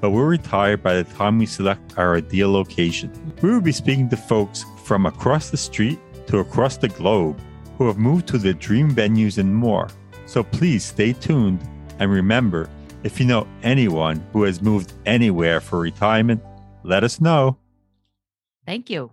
but we'll retire by the time we select our ideal location. We will be speaking to folks from across the street to across the globe who have moved to their dream venues and more. So please stay tuned and remember if you know anyone who has moved anywhere for retirement, let us know. Thank you.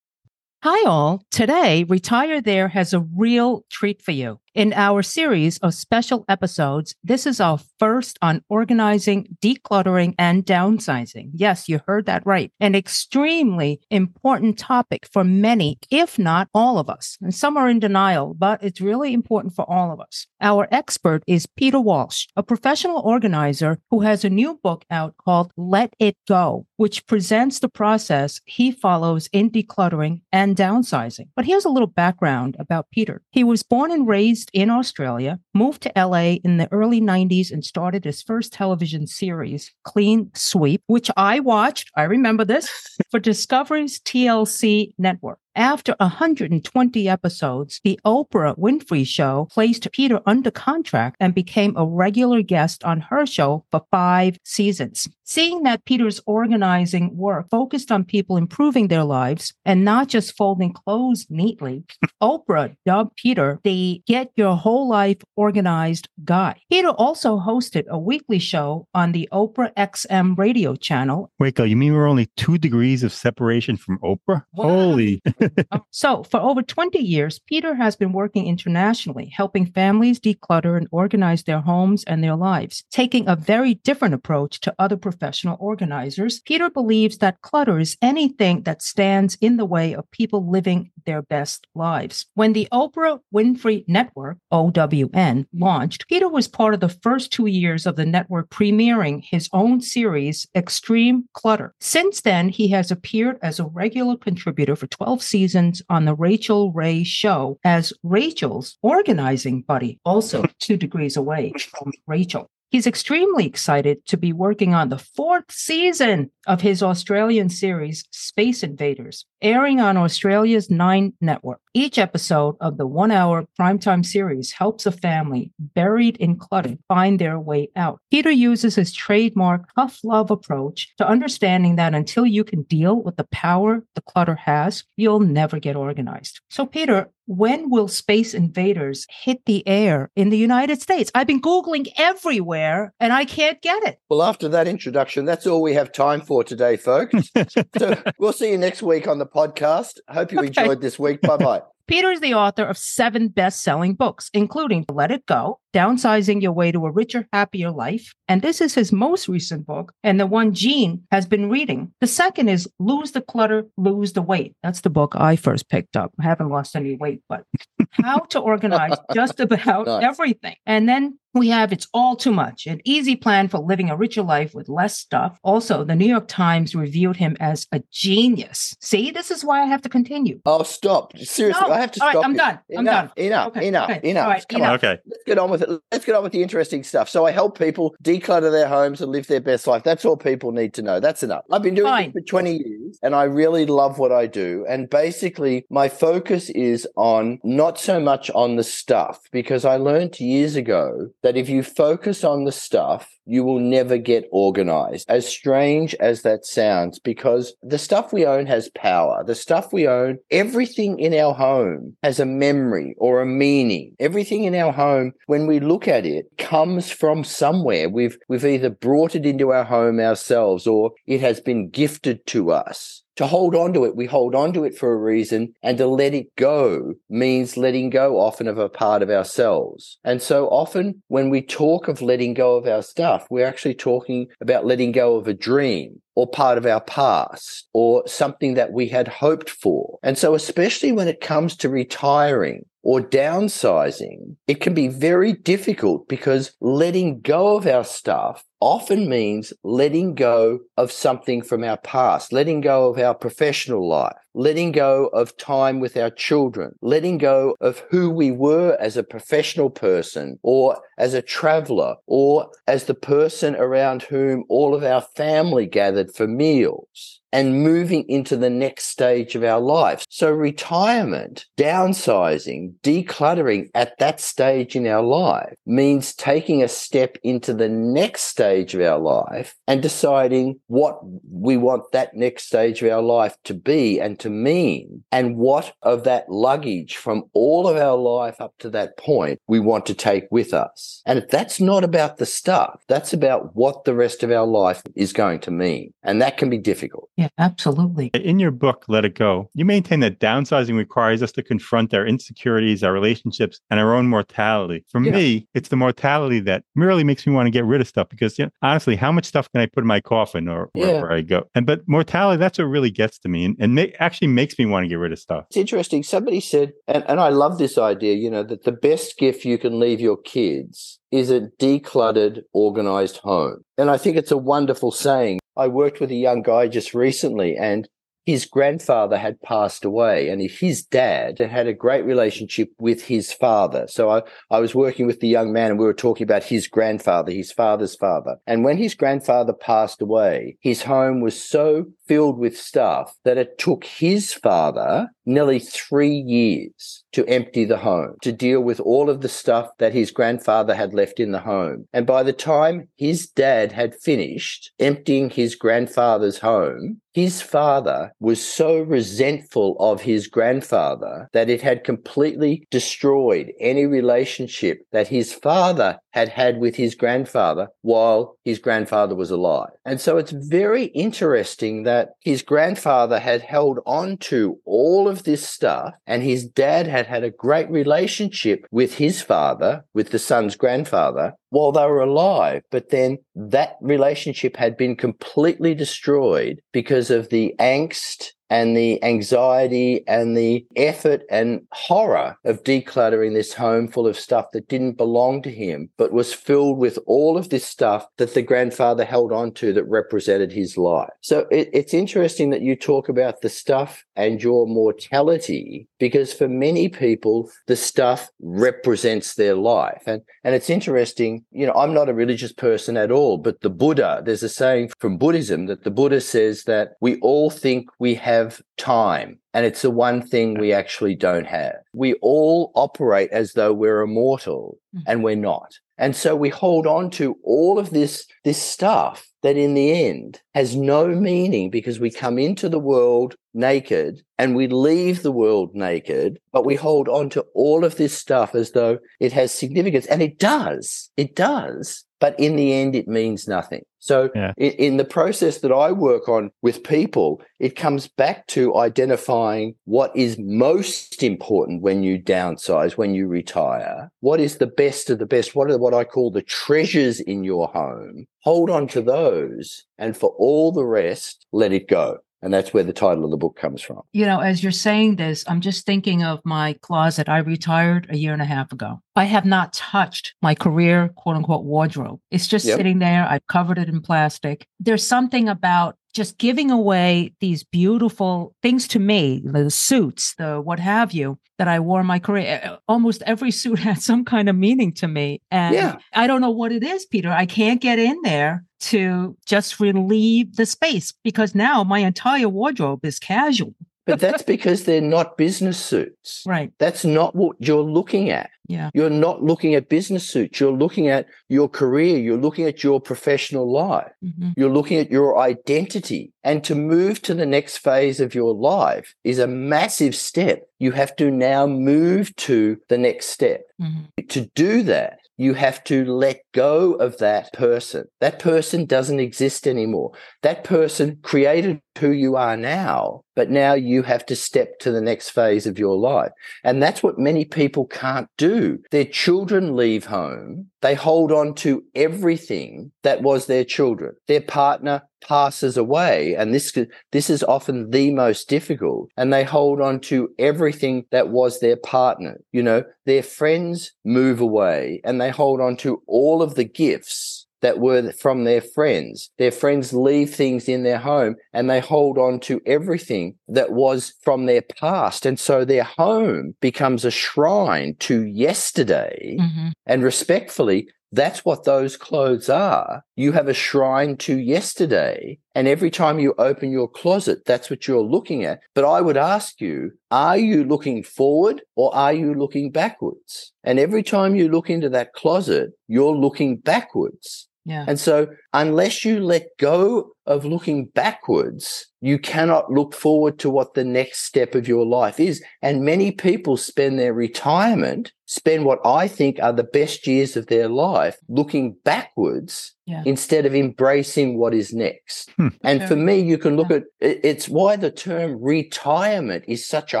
Hi, all. Today, Retire There has a real treat for you. In our series of special episodes, this is our first on organizing, decluttering, and downsizing. Yes, you heard that right. An extremely important topic for many, if not all of us. And some are in denial, but it's really important for all of us. Our expert is Peter Walsh, a professional organizer who has a new book out called Let It Go, which presents the process he follows in decluttering and downsizing. But here's a little background about Peter. He was born and raised in Australia, moved to LA in the early 90s and started his first television series, Clean Sweep, which I watched, I remember this, for Discovery's TLC network. After 120 episodes, the Oprah Winfrey Show placed Peter under contract and became a regular guest on her show for five seasons. Seeing that Peter's organizing work focused on people improving their lives and not just folding clothes neatly, Oprah dubbed Peter the Get Your Whole Life Organized guy. Peter also hosted a weekly show on the Oprah XM radio channel. Wait, you mean we're only two degrees of separation from Oprah? Holy. Um, so, for over 20 years, Peter has been working internationally, helping families declutter and organize their homes and their lives. Taking a very different approach to other professional organizers, Peter believes that clutter is anything that stands in the way of people living their best lives. When the Oprah Winfrey Network, OWN, launched, Peter was part of the first two years of the network premiering his own series, Extreme Clutter. Since then, he has appeared as a regular contributor for 12 seasons on the Rachael Ray show as Rachael's organizing buddy, also two degrees away from Rachel. He's extremely excited to be working on the fourth season of his Australian series, Space Invaders, airing on Australia's Nine Network. Each episode of the one hour primetime series helps a family buried in clutter find their way out. Peter uses his trademark tough love approach to understanding that until you can deal with the power the clutter has, you'll never get organized. So, Peter, when will Space Invaders hit the air in the United States? I've been Googling everywhere and I can't get it. Well, after that introduction, that's all we have time for today, folks. so we'll see you next week on the podcast. Hope you okay. enjoyed this week. Bye bye. Peter is the author of seven best selling books, including Let It Go, Downsizing Your Way to a Richer, Happier Life. And this is his most recent book, and the one Gene has been reading. The second is Lose the Clutter, Lose the Weight. That's the book I first picked up. I haven't lost any weight, but how to organize just about nice. everything. And then we have It's All Too Much, an easy plan for living a richer life with less stuff. Also, the New York Times reviewed him as a genius. See, this is why I have to continue. Oh, stop. Seriously, no. I have to stop. All right, I'm done. Enough, I'm done. Enough, okay. enough, okay. enough. Right, Come enough. on. Okay. Let's get on with it. Let's get on with the interesting stuff. So I help people declutter their homes and live their best life. That's all people need to know. That's enough. I've been doing Fine. this for 20 years and I really love what I do. And basically, my focus is on not so much on the stuff because I learned years ago that if you focus on the stuff, you will never get organized. As strange as that sounds, because the stuff we own has power. The stuff we own, everything in our home has a memory or a meaning. Everything in our home, when we look at it, comes from somewhere. We've, we've either brought it into our home ourselves or it has been gifted to us to hold on to it, we hold on to it for a reason. And to let it go means letting go often of a part of ourselves. And so often when we talk of letting go of our stuff, we're actually talking about letting go of a dream or part of our past or something that we had hoped for. And so, especially when it comes to retiring or downsizing, it can be very difficult because letting go of our stuff often means letting go of something from our past, letting go of our professional life, letting go of time with our children, letting go of who we were as a professional person or as a traveler or as the person around whom all of our family gathered for meals and moving into the next stage of our life. So retirement, downsizing, decluttering at that stage in our life means taking a step into the next stage of our life and deciding what we want that next stage of our life to be and to mean and what of that luggage from all of our life up to that point we want to take with us. And that's not about the stuff. That's about what the rest of our life is going to mean. And that can be difficult. Yeah, absolutely. In your book, Let It Go, you maintain that downsizing requires us to confront our insecurities, our relationships, and our own mortality. For yeah. me, it's the mortality that merely makes me want to get rid of stuff because, you know, honestly, how much stuff can I put in my coffin or wherever yeah. I go? And but mortality, that's what really gets to me and, and ma- actually makes me want to get rid of stuff. It's interesting. Somebody said, and, and I love this idea, you know, that the best gift you can leave your kids is a decluttered, organized home. And I think it's a wonderful saying. I worked with a young guy just recently and his grandfather had passed away and his dad had a great relationship with his father. So I, I was working with the young man and we were talking about his grandfather, his father's father. And when his grandfather passed away, his home was so filled with stuff that it took his father nearly three years to empty the home, to deal with all of the stuff that his grandfather had left in the home. And by the time his dad had finished emptying his grandfather's home, his father was so resentful of his grandfather that it had completely destroyed any relationship that his father had had with his grandfather while his grandfather was alive. And so it's very interesting that his grandfather had held on to all of this stuff and his dad had had a great relationship with his father, with the son's grandfather while they were alive. But then that relationship had been completely destroyed because of the angst and the anxiety and the effort and horror of decluttering this home full of stuff that didn't belong to him, but was filled with all of this stuff that the grandfather held on to that represented his life. So it, it's interesting that you talk about the stuff and your mortality, because for many people, the stuff represents their life. And, and it's interesting, you know, I'm not a religious person at all, but the Buddha, there's a saying from Buddhism that the Buddha says that we all think we have time. And it's the one thing we actually don't have. We all operate as though we're immortal mm. and we're not. And so we hold on to all of this, this stuff that in the end has no meaning because we come into the world naked and we leave the world naked, but we hold on to all of this stuff as though it has significance. And it does. It does. But in the end, it means nothing. So, Yeah. in, in the process that I work on with people, it comes back to identifying what is most important when you downsize, when you retire. What is the best of the best? What are what I call the treasures in your home? Hold on to those, and for all the rest, let it go. And that's where the title of the book comes from. You know, as you're saying this, I'm just thinking of my closet. I retired a year and a half ago. I have not touched my career, quote unquote, wardrobe. It's just Yep. sitting there. I've covered it in plastic. There's something about just giving away these beautiful things to me, the suits, the what have you, that I wore in my career. Almost every suit had some kind of meaning to me. And Yeah. I don't know what it is, Peter. I can't get in there to just relieve the space because now my entire wardrobe is casual. But that's because they're not business suits. Right. That's not what you're looking at. Yeah. You're not looking at business suits. You're looking at your career. You're looking at your professional life. Mhm. You're looking at your identity. And to move to the next phase of your life is a massive step. You have to now move to the next step. Mhm. To do that, you have to let go of that person. That person doesn't exist anymore. That person created who you are now, but now you have to step to the next phase of your life. And that's what many people can't do. Their children leave home. They hold on to everything that was their children. Their partner passes away. And this, this is often the most difficult. And they hold on to everything that was their partner. You know, their friends move away and they hold on to all of the gifts that were from their friends. Their friends leave things in their home and they hold on to everything that was from their past. And so their home becomes a shrine to yesterday. Mhm. And respectfully, that's what those clothes are. You have a shrine to yesterday. And every time you open your closet, that's what you're looking at. But I would ask you, are you looking forward or are you looking backwards? And every time you look into that closet, you're looking backwards. Yeah. And so, unless you let go of looking backwards, you cannot look forward to what the next step of your life is. And many people spend their retirement, spend what I think are the best years of their life looking backwards Yeah. instead of embracing what is next. Hmm. And for me, you can look at it's why the term retirement is such a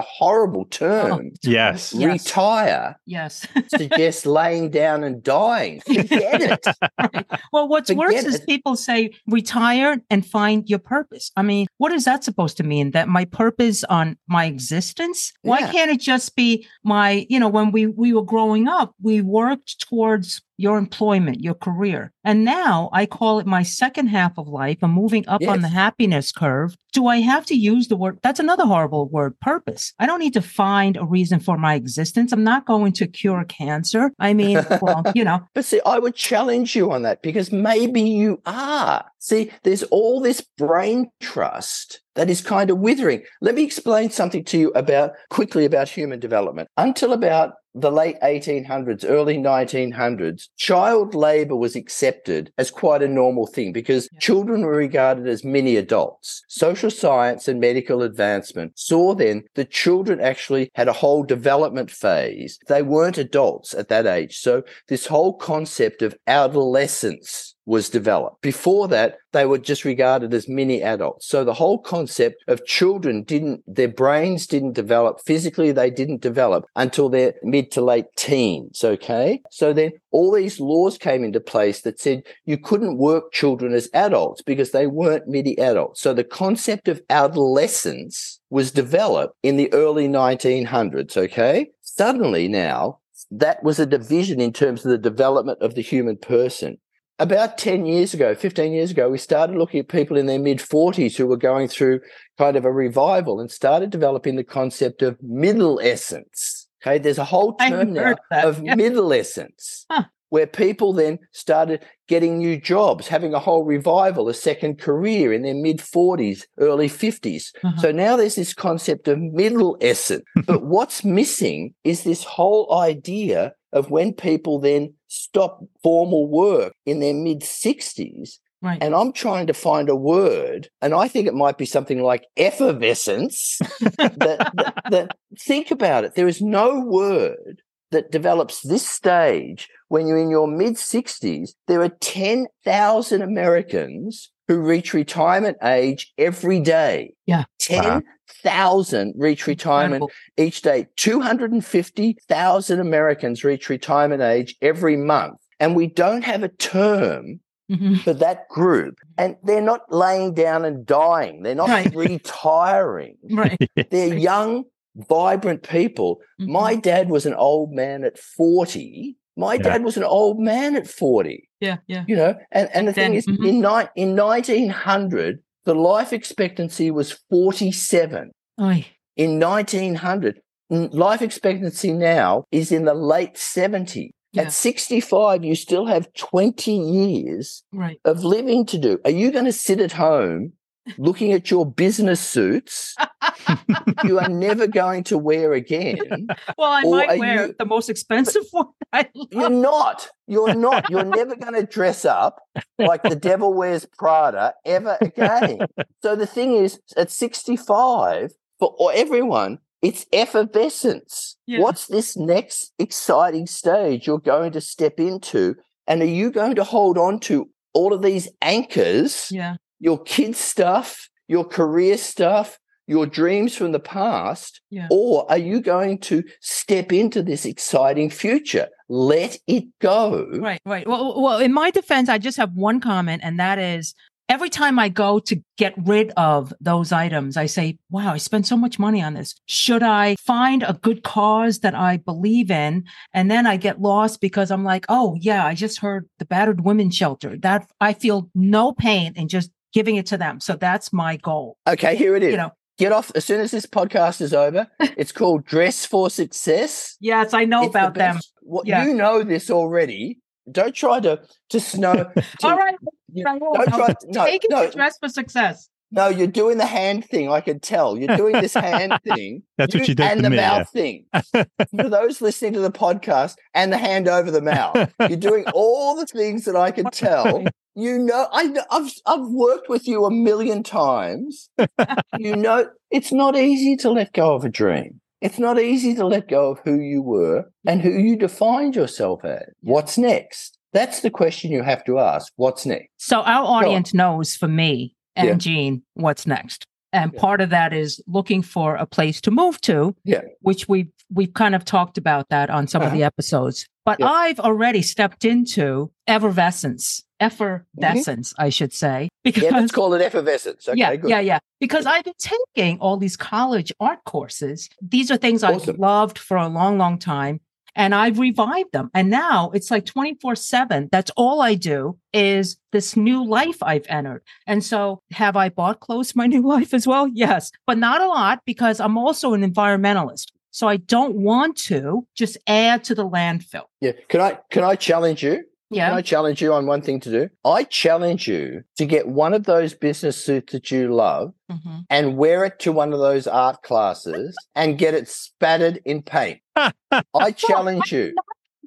horrible term. Yes. Yes. Retire Yes. suggests laying down and dying. Forget it. well, what's worse Forget is it. people say retire and find your purpose. I mean, what is that supposed to mean? That my purpose on my existence? Why Yeah. can't it just be my, you know, when we we were growing up, we worked towards your employment, your career. And now I call it my second half of life. I'm moving up on the happiness curve. Do I have to use the word? That's another horrible word, purpose. I don't need to find a reason for my existence. I'm not going to cure cancer. I mean, well, you know, But see, I would challenge you on that because maybe you are. See, there's all this brain trust that is kind of withering. Let me explain something to you about quickly about human development. Until about the late 1800s, early 1900s, child labor was accepted as quite a normal thing because children were regarded as mini adults. Social science and medical advancement saw then that children actually had a whole development phase. They weren't adults at that age. So this whole concept of adolescence was developed. Before that, they were just regarded as mini adults. So the whole concept of children didn't, their brains didn't develop physically, they didn't develop until their mid to late teens. Okay. So then all these laws came into place that said you couldn't work children as adults because they weren't mini adults. So the concept of adolescence was developed in the early 1900s. Okay. Suddenly now, that was a division in terms of the development of the human person about 10 years ago, 15 years ago, we started looking at people in their mid 40s who were going through kind of a revival and started developing the concept of middlescence. Okay, there's a whole term now that, of yeah. middlescence. Huh. Where people then started getting new jobs, having a whole revival, a second career in their mid 40s, early 50s. Uh-huh. So now there's this concept of middlescence. but what's missing is this whole idea of when people then stop formal work in their mid 60s. right. And I'm trying to find a word, and I think it might be something like effervescence. that, that, that think about it. There is no word that develops this stage when you're in your mid 60s, there are 10,000 Americans who reach retirement age every day. Yeah. 10,000 reach retirement Incredible. each day. 250,000 Americans reach retirement age every month. And we don't have a term Mhm. for that group. And they're not laying down and dying. They're not Right. retiring. Right. They're young, vibrant people. Mhm. My dad was an old man at 40. My Yeah. dad was an old man at 40, Yeah. Yeah. you know, and, and the thing Then- is, mhm. in, ni- in 1900, the life expectancy was 47. Oy. In 1900, life expectancy now is in the late 70s. Yeah. At 65, you still have 20 years Right. of living to do. Are you going to sit at home looking at your business suits you are never going to wear again? Well, I might wear you- the most expensive one. You're not. You're not. You're never going to dress up like the devil wears Prada ever again. So the thing is, at 65, for or everyone, it's effervescence. Yeah. What's this next exciting stage you're going to step into? And are you going to hold on to all of these anchors? Yeah. Your kids' stuff, your career stuff, your dreams from the past? Yeah. Or are you going to step into this exciting future? Let it go. Right. Right. Well, well, in my defense, I just have one comment, and that is every time I go to get rid of those items, I say, wow, I spent so much money on this. Should I find a good cause that I believe in? And then I get lost because I'm like, oh, yeah, I just heard the battered women's shelter. That I feel no pain in just giving it to them. So that's my goal. Okay, here it is. You know, Get off as soon as this podcast is over. It's called Dress for Success. yes, I know It's the about them. best- What Yeah. you know this already. Don't try to to snow. to- All right. you- don't try. No, Take it no, to dress for success. No. You're doing the hand thing. I can tell. You're doing this hand thing. That's what you did and the me, yeah. mouth thing. For those listening to the podcast and the hand over the mouth, you're doing all the things that I can tell. You know, I, I've I've worked with you a million times. you know, it's not easy to let go of a dream. It's not easy to let go of who you were and who you defined yourself as. What's next? That's the question you have to ask. What's next? So our audience knows for me and Yeah. Gene what's next. And Yeah. part of that is looking for a place to move to, Yeah. which we've we've kind of talked about that on some of Uh-huh. the episodes. But. I've already stepped into effervescence, effervescence, I should say, because Yeah, let's call it effervescence. Okay, yeah, good. yeah, yeah. Because I've been taking all these college art courses. These are things Awesome. I've loved for a long, long time. And I've revived them. And now it's like 24 7. That's all I do is this new life I've entered. And so have I bought clothes my new life as well? Yes, but not a lot because I'm also an environmentalist. So I don't want to just add to the landfill. Yeah. Can I can I challenge you? Yeah. Can. I challenge you on one thing to do? I challenge you to get one of those business suits that you love Mhm. and wear it to one of those art classes and get it spattered in paint. I challenge you.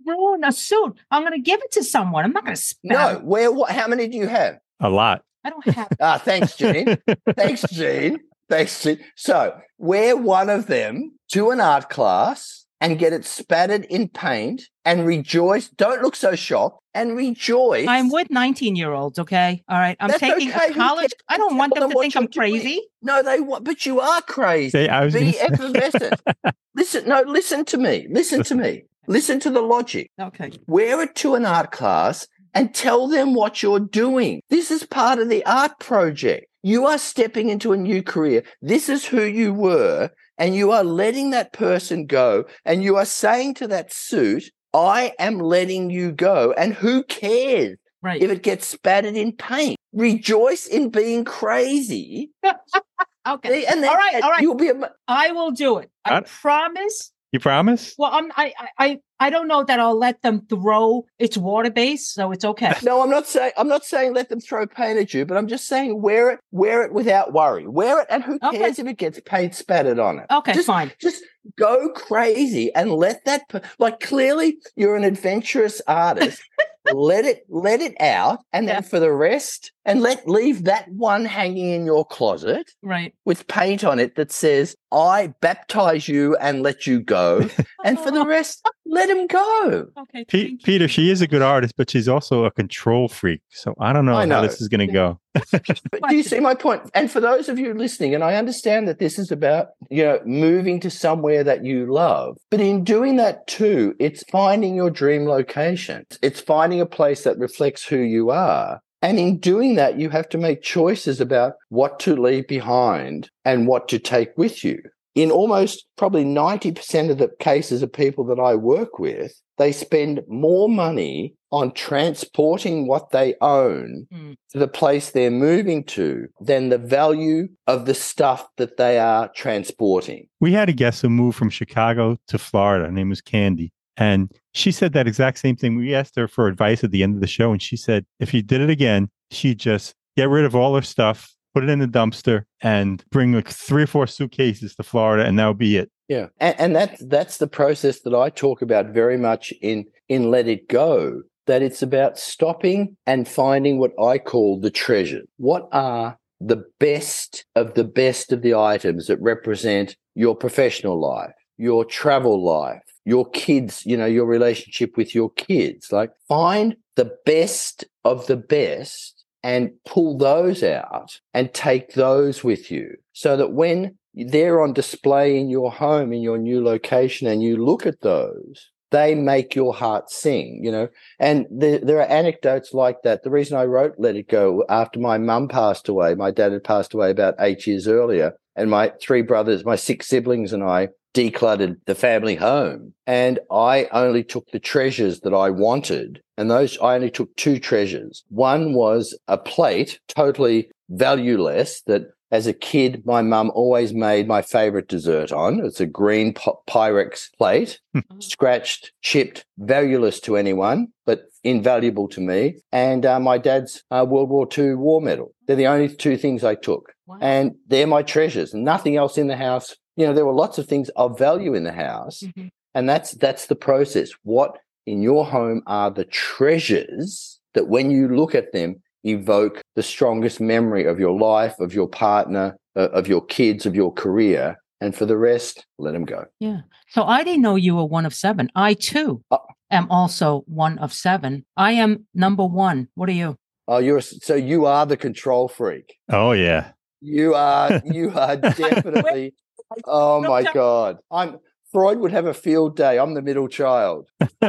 Ruin a suit. I'm going to give it to someone. I'm not going to spend. No, where? what? How many do you have? A lot. I don't have. Ah, thanks, Gene. thanks, Gene. Thanks, Gene. So wear one of them to an art class and get it spattered in paint and rejoice. Don't look so shocked and rejoice. I'm with 19 year olds. Okay. All right. I'm That's taking okay. a college. I don't want them them to think I'm doing. crazy. No, they want, but you are crazy. Say, I was gonna Be say- effervescent. listen, no, listen to me. Listen to me. Listen to the logic. Okay. Wear it to an art class and tell them what you're doing. This is part of the art project. You are stepping into a new career. This is who you were, and you are letting that person go. And you are saying to that suit, I am letting you go. And who cares Right. if it gets spattered in paint? Rejoice in being crazy. okay. And then All right, all right. you'll be a, I will do it. I I- promise. You promise? Well, I'm, I, I, I, I don't know that I'll let them throw. It's water based, so it's okay. No, I'm not saying I'm not saying let them throw paint at you, but I'm just saying wear it, wear it without worry. Wear it, and who Okay. cares if it gets paint spattered on it? Okay, just, fine. Just go crazy and let that like clearly you're an adventurous artist. let it let it out, and then for the rest, and let leave that one hanging in your closet Right. with paint on it that says "I baptize you and let you go," and for the rest, let him go. Okay. Pe- thank you. Peter, she is a good artist, but she's also a control freak. So I don't know, I how this is going to go. Do you see my point? And for those of you listening, and I understand that this is about, you know, moving to somewhere that you love. But in doing that too, it's finding your dream location. It's finding a place that reflects who you are. And in doing that, you have to make choices about what to leave behind and what to take with you. In almost probably 90% of the cases of people that I work with, they spend more money on transporting what they own Mm. to the place they're moving to than the value of the stuff that they are transporting. We had a guest who moved from Chicago to Florida. Her name was Candy. And she said that exact same thing. We asked her for advice at the end of the show, and she said if she did it again, she'd just get rid of all her stuff, put it in the dumpster, and bring like three or four suitcases to Florida, and that would be it. Yeah. And, and that's that's the process that I talk about very much in in Let It Go. That it's about stopping and finding what I call the treasure. What are the best of the best of the items that represent your professional life, your travel life, your kids, you know, your relationship with your kids. Like find the best of the best and pull those out and take those with you so that when they're on display in your home, in your new location, and you look at those, they make your heart sing, you know. And there, there are anecdotes like that. The reason I wrote Let It Go after my mum passed away, my dad had passed away about eight years earlier, and my three brothers, my six siblings, and I decluttered the family home. And I only took the treasures that I wanted. And those, I only took two treasures. One was a plate, totally valueless, that as a kid, my mum always made my favorite dessert on. It's a green Pyrex plate, hmm. scratched, chipped, valueless to anyone, but invaluable to me. And uh, my dad's uh, World War II war medal. They're the only two things I took. Wow. And they're my treasures. Nothing else in the house. You know, there were lots of things of value in the house. Mhm. And that's that's the process. What in your home are the treasures that when you look at them evoke the strongest memory of your life, of your partner, uh, of your kids, of your career, and for the rest, let them go. Yeah. So I didn't know you were one of seven. I too Oh. Am also one of seven. I am number one. What are you? Oh, you're so you are the control freak. Oh, yeah. You are you are definitely. Oh my god, I'm Freud would have a field day. I'm the middle child.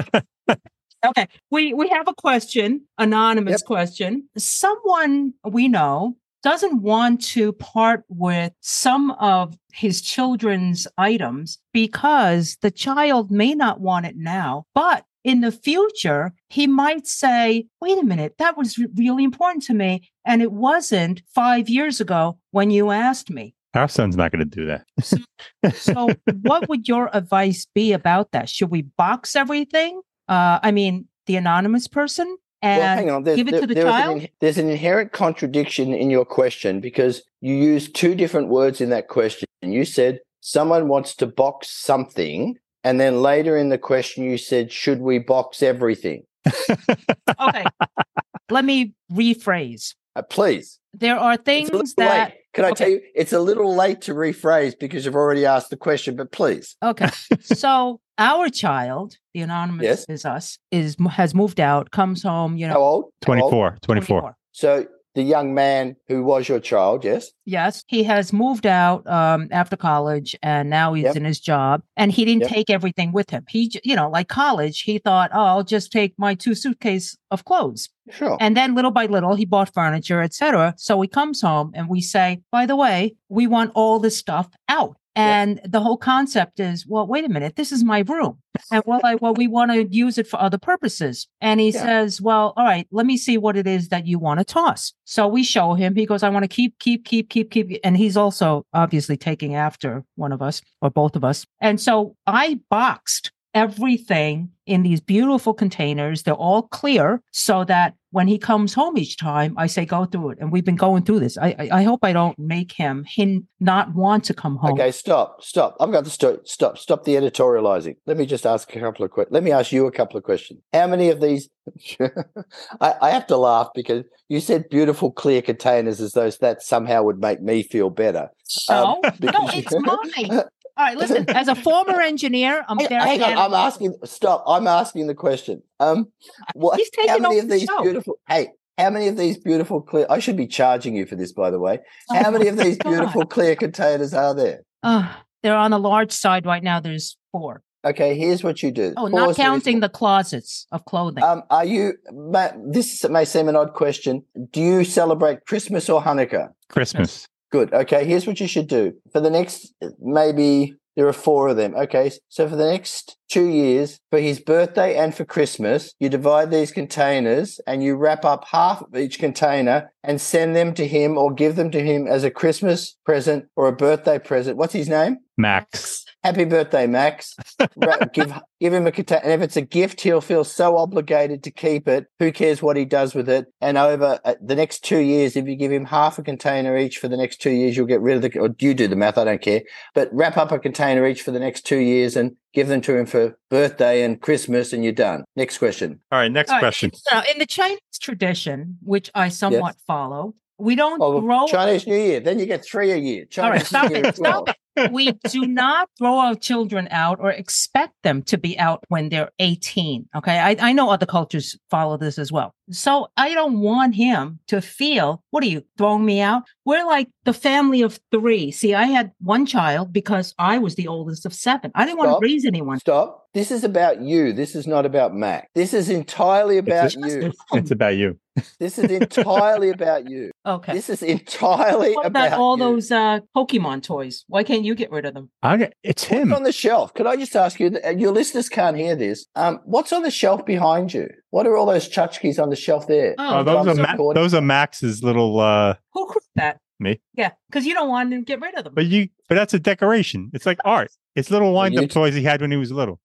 Okay. We we have a question, anonymous question. Someone we know doesn't want to part with some of his children's items because the child may not want it now, but in the future, he might say, wait a minute, that was re- really important to me. And it wasn't five years ago when you asked me. Our son's not going to do that. So, what would your advice be about that? Should we box everything? Uh, I mean, the anonymous person and well, hang on. There's, give it to the child? An, there's an inherent contradiction in your question because you used two different words in that question. You said someone wants to box something, and then later in the question you said, "Should we box everything?" okay. Let me rephrase. Uh, please. There are It's a things that late. Can I tell you? It's a little late to rephrase because you've already asked the question. But please, okay. so our child, the anonymous Yes. is us, is has moved out, comes home, you know, how old? How old? 24. 24. So the young man who was your child, yes. Yes, he has moved out um, after college, and now he's Yep. in his job. And he didn't Yep. take everything with him. He, you know, like college, he thought, "Oh, I'll just take my two suitcase of clothes." Sure. And then little by little, he bought furniture, etc. So he comes home, and we say, "By the way, we want all this stuff out." And the whole concept is, well, wait a minute, this is my room. And well, I, well, we want to use it for other purposes. And he Yeah. says, well, all right, let me see what it is that you want to toss. So we show him. He goes, I want to keep, keep, keep, keep, keep. And he's also obviously taking after one of us or both of us. And so I boxed everything in these beautiful containers. They're all clear so that when he comes home each time, I say, go through it. And we've been going through this. I, I, I hope I don't make him hin- not want to come home. Okay, stop, stop. I've got to st- stop, stop the editorializing. Let me just ask a couple of questions. Let me ask you a couple of questions. How many of these? I, I have to laugh because you said beautiful, clear containers as though that somehow would make me feel better. No, Um, no, it's mine. All right, listen. As a former engineer, I'm Hang, very. hang on, I'm asking. Stop. I'm asking the question. Um, what? He's taking how many over of the these show. beautiful? Hey, how many of these beautiful clear? I should be charging you for this, by the way. How many of these God. beautiful clear containers are there? Uh, they're on the large side right now. There's four. Okay, here's what you do. Oh, Pause, not counting the closets of clothing. Um, are you? This may seem an odd question. Do you celebrate Christmas or Hanukkah? Christmas. Good. Okay, here's what you should do for the next maybe there are four of them. Okay, so for the next two years, for his birthday and for Christmas, you divide these containers and you wrap up half of each container and send them to him or give them to him as a Christmas present or a birthday present. What's his name? Max. Happy birthday, Max. Give give him a container. And if it's a gift, he'll feel so obligated to keep it. Who cares what he does with it? And over uh, the next two years, if you give him half a container each for the next two years, you'll get rid of the. Or you do the math. I don't care. But wrap up a container each for the next two years and give them to him for birthday and Christmas, and you're done. Next question. All right, next All right. question. Now, in the Chinese tradition, which I somewhat follow, we don't Oh, grow. Chinese New Year. Then you get three a year. All right, Chinese stop New Year it. well. Stop it. We do not throw our children out or expect them to be out when they're 18. Okay. I, I know other cultures follow this as well. So I don't want him to feel, what are you throwing me out? We're like the family of three. See, I had one child because I was the oldest of seven. I didn't want to raise anyone. Stop. This is about you. This is not about Mac. This is entirely about It's, you. it's about you. This is entirely about you. Okay. This is entirely What about about all you. those uh, Pokemon toys? Why can't you get rid of them? I, it's What's him. on the shelf? Could I just ask you? uh, Your listeners can't hear this. Um, what's on the shelf behind you? What are all those tchotchkes on the shelf there? Oh, Oh, those are Ma- those are Max's little. uh Who cooked that? Me. Yeah, because you don't want to get rid of them. But you, but that's a decoration. It's like art. It's little wind-up toys he had when he was little.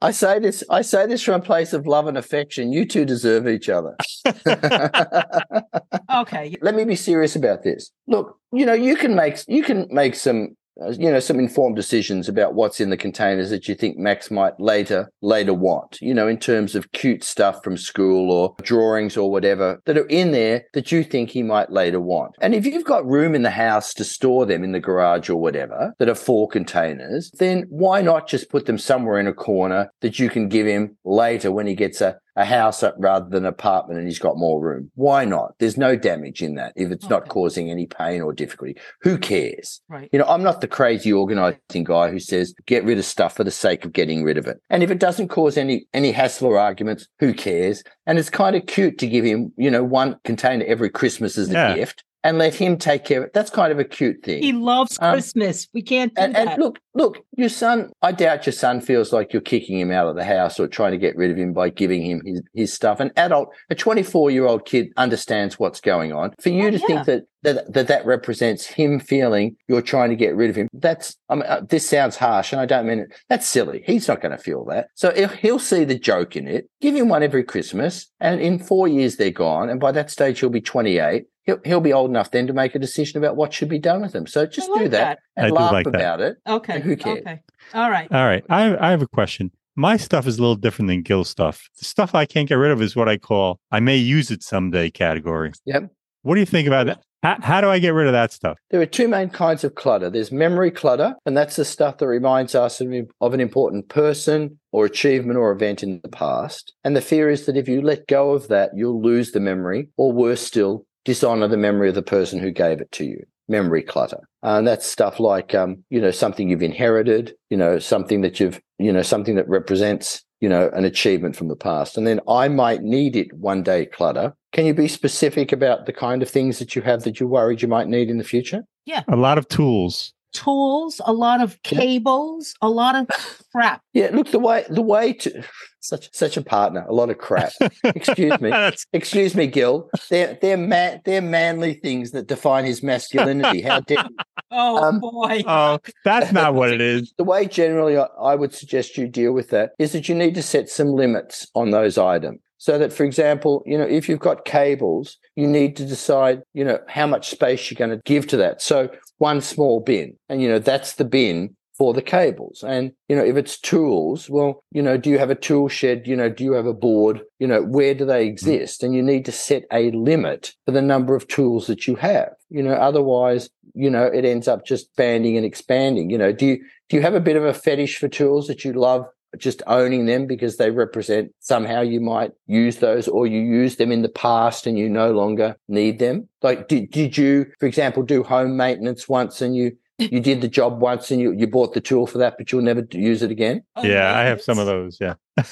I say this. I say this from a place of love and affection. You two deserve each other. okay. Let me be serious about this. Look, you know, you can make you can make some Uh, you know some informed decisions about what's in the containers that you think Max might later later want. You know, in terms of cute stuff from school or drawings or whatever that are in there that you think he might later want. And if you've got room in the house to store them in the garage or whatever that are four containers, then why not just put them somewhere in a corner that you can give him later when he gets a a house up rather than an apartment and he's got more room. Why not? There's no damage in that if it's not causing any pain or difficulty. Who cares? Right. You know, I'm not the crazy organizing guy who says get rid of stuff for the sake of getting rid of it. And if it doesn't cause any any hassle or arguments, who cares? And it's kind of cute to give him, you know, one container every Christmas as a Yeah. gift and let him take care of it. That's kind of a cute thing. He loves Um, Christmas. We can't do And, that. and look, look, your son, I doubt your son feels like you're kicking him out of the house or trying to get rid of him by giving him his, his stuff. An adult, a 24 year old kid understands what's going on. For you Oh, to yeah. think that, that, that that represents him feeling you're trying to get rid of him, that's, I mean, uh, this sounds harsh and I don't mean it. That's silly. He's not going to feel that. So he'll, he'll see the joke in it. Give him one every Christmas. And in four years, they're gone. And by that stage, he'll be 28. He'll, he'll be old enough then to make a decision about what should be done with them. So just I do like that, and I laugh like that. about it. Okay. Who cares? Okay. All right. All right, I I have a question. My stuff is a little different than Gil's stuff. The stuff I can't get rid of is what I call I may use it someday category. Yep. What do you think about that? How, how do I get rid of that stuff? There are two main kinds of clutter. There's memory clutter, and that's the stuff that reminds us of, of an important person or achievement or event in the past. And the fear is that if you let go of that, you'll lose the memory, or worse still, dishonor the memory of the person who gave it to you. Memory clutter. And that's stuff like, um, you know, something you've inherited, you know, something that you've, you know, something that represents, you know, an achievement from the past. And then I might need it one day clutter. Can you be specific about the kind of things that you have that you're worried you might need in the future? Yeah. A lot of tools. Tools, a lot of Yeah. cables, a lot of crap. Yeah, look the way the way to such such a partner, a lot of crap. Excuse me. Excuse me, Gil. They're they're man they're manly things that define his masculinity. How dare? Oh Um, boy. oh, that's not what it is. the way generally I, I would suggest you deal with that is that you need to set some limits on those items. So that, for example, you know, if you've got cables, you need to decide, you know, how much space you're going to give to that. So one small bin, and you know, that's the bin for the cables. And, you know, if it's tools, well, you know, do you have a tool shed? You know, do you have a board? You know, where do they mm. exist? And you need to set a limit for the number of tools that you have. You know, otherwise, you know, it ends up just expanding and expanding. You know, do you do you have a bit of a fetish for tools that you love just owning them because they represent somehow you might use those or you use them in the past and you no longer need them. Like did, did you for example do home maintenance once and you you did the job once and you, you bought the tool for that but you'll never use it again? Oh, yeah i have some of those yeah.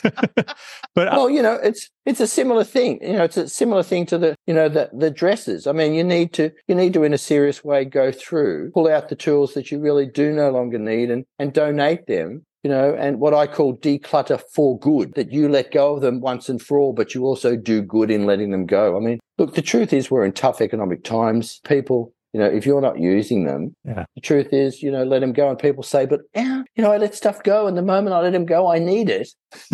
But uh well you know it's it's a similar thing you know it's a similar thing to the you know the the dresses. I mean you need to you need to in a serious way go through pull out the tools that you really do no longer need and and donate them you know, and what I call declutter for good, that you let go of them once and for all, but you also do good in letting them go. I mean, look, the truth is we're in tough economic times. People, you know, if you're not using them, yeah. the truth is, you know, let them go. And people say, but, yeah, you know, I let stuff go. And the moment I let them go, I need it.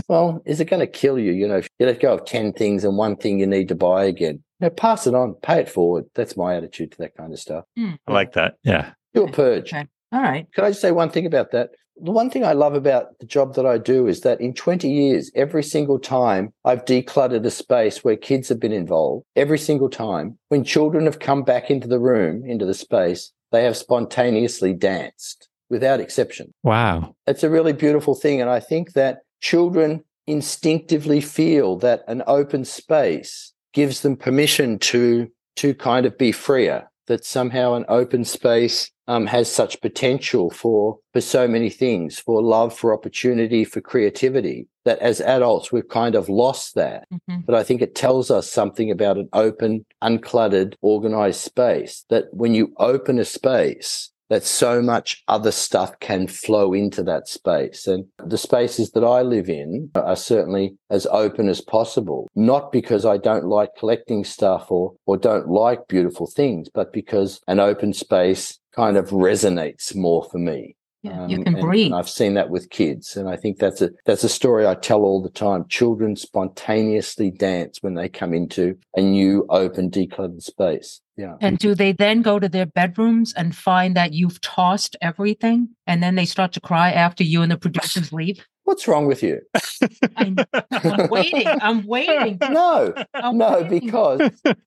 well, is it going to kill you? You know, if you let go of 10 things and one thing you need to buy again, you know, pass it on, pay it forward. That's my attitude to that kind of stuff. Mm. I like that. Yeah. Do a purge. Okay. All right. Can I just say one thing about that? The one thing I love about the job that I do is that in 20 years, every single time I've decluttered a space where kids have been involved, every single time when children have come back into the room, into the space, they have spontaneously danced without exception. Wow. It's a really beautiful thing. And I think that children instinctively feel that an open space gives them permission to, to kind of be freer, that somehow an open space um, has such potential for for so many things, for love, for opportunity, for creativity. That as adults we've kind of lost that. Mm-hmm. But I think it tells us something about an open, uncluttered, organized space. That when you open a space, that so much other stuff can flow into that space. And the spaces that I live in are certainly as open as possible, not because I don't like collecting stuff or, or don't like beautiful things, but because an open space kind of resonates more for me. Yeah, um, you can and, breathe. And I've seen that with kids, and I think that's a that's a story I tell all the time. Children spontaneously dance when they come into a new, open, decluttered space. Yeah. And do they then go to their bedrooms and find that you've tossed everything, and then they start to cry after you and the producers leave? What's wrong with you? I'm, I'm waiting. I'm waiting. No, I'm no, waiting. because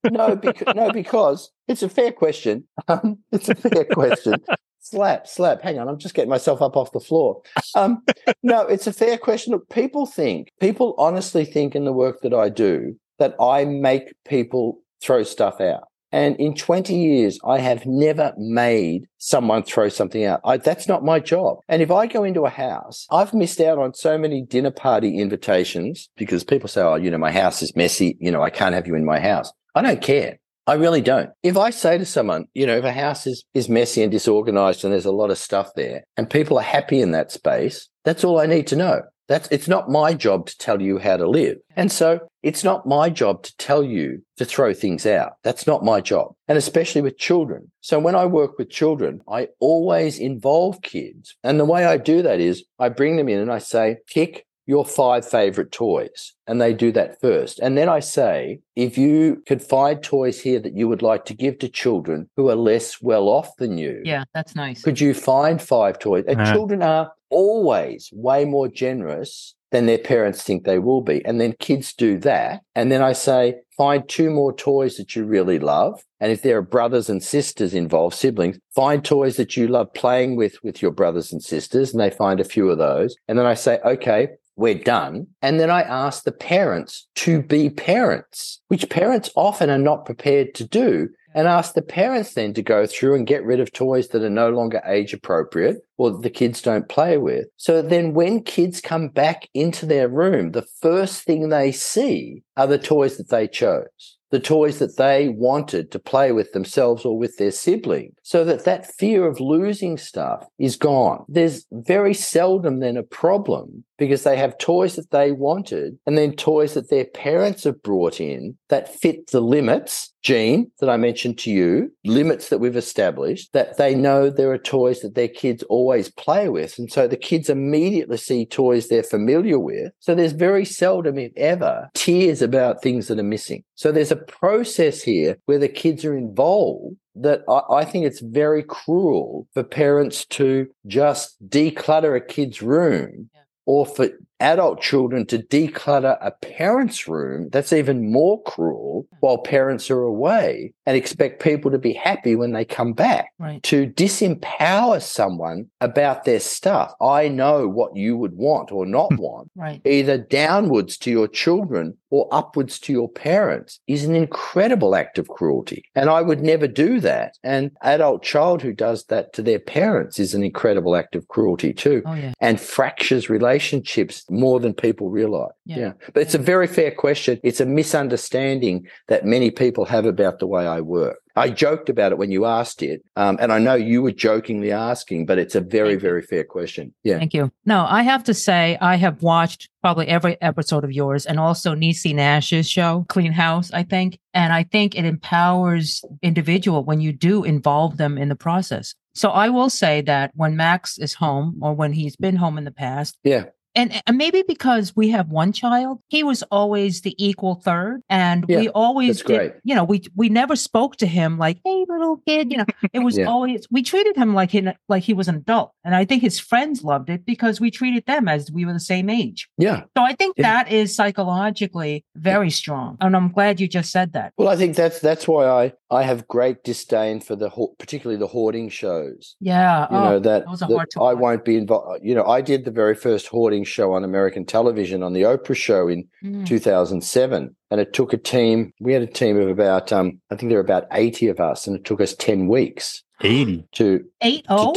no, because no, because it's a fair question. Um, it's a fair question. slap, slap. Hang on, I'm just getting myself up off the floor. Um, no, it's a fair question. Look, people think, people honestly think in the work that I do that I make people throw stuff out. And in 20 years, I have never made someone throw something out. I, that's not my job. And if I go into a house, I've missed out on so many dinner party invitations because people say, Oh, you know, my house is messy. You know, I can't have you in my house. I don't care. I really don't. If I say to someone, you know, if a house is, is messy and disorganized and there's a lot of stuff there and people are happy in that space, that's all I need to know. That's it's not my job to tell you how to live. And so it's not my job to tell you to throw things out. That's not my job. And especially with children. So when I work with children, I always involve kids. And the way I do that is I bring them in and I say, pick your five favorite toys. And they do that first. And then I say, if you could find toys here that you would like to give to children who are less well off than you. Yeah, that's nice. Could you find five toys? And uh-huh. children are always way more generous than their parents think they will be. And then kids do that. And then I say, find two more toys that you really love. And if there are brothers and sisters involved, siblings, find toys that you love playing with with your brothers and sisters. And they find a few of those. And then I say, okay, we're done. And then I ask the parents to be parents, which parents often are not prepared to do and ask the parents then to go through and get rid of toys that are no longer age appropriate or the kids don't play with. So then when kids come back into their room, the first thing they see are the toys that they chose the toys that they wanted to play with themselves or with their sibling so that that fear of losing stuff is gone. There's very seldom then a problem because they have toys that they wanted and then toys that their parents have brought in that fit the limits, Gene, that I mentioned to you, limits that we've established, that they know there are toys that their kids always play with. And so the kids immediately see toys they're familiar with. So there's very seldom, if ever, tears about things that are missing. So there's a process here where the kids are involved that I, I, think it's very cruel for parents to just declutter a kid's room yeah. or for adult children to declutter a parent's room, that's even more cruel while parents are away and expect people to be happy when they come back. Right. To disempower someone about their stuff. I know what you would want or not want, right. either downwards to your children or upwards to your parents is an incredible act of cruelty. And I would never do that. And adult child who does that to their parents is an incredible act of cruelty too. Oh, yeah. And fractures relationships more than people realize. Yeah. yeah. But it's a very fair question. It's a misunderstanding that many people have about the way I work. I joked about it when you asked it. Um, and I know you were jokingly asking, but it's a very, very fair question. Yeah. Thank you. No, I have to say, I have watched probably every episode of yours and also Niecy Nash's show, Clean House, I think. And I think it empowers individual when you do involve them in the process. So I will say that when Max is home or when he's been home in the past, yeah and, and maybe because we have one child, he was always the equal third, and yeah, we always did. You know, we we never spoke to him like, "Hey, little kid." You know, it was yeah. always we treated him like he like he was an adult, and I think his friends loved it because we treated them as we were the same age. Yeah. So I think yeah. that is psychologically very strong, and I'm glad you just said that. Well, I think that's that's why I I have great disdain for the particularly the hoarding shows. Yeah. You oh, know that, that I won't be involved. You know, I did the very first hoarding show on American television on the Oprah show in mm. 2007. And it took a team, we had a team of about, um, I think there were about 80 of us, and it took us 10 weeks 80 to eight oh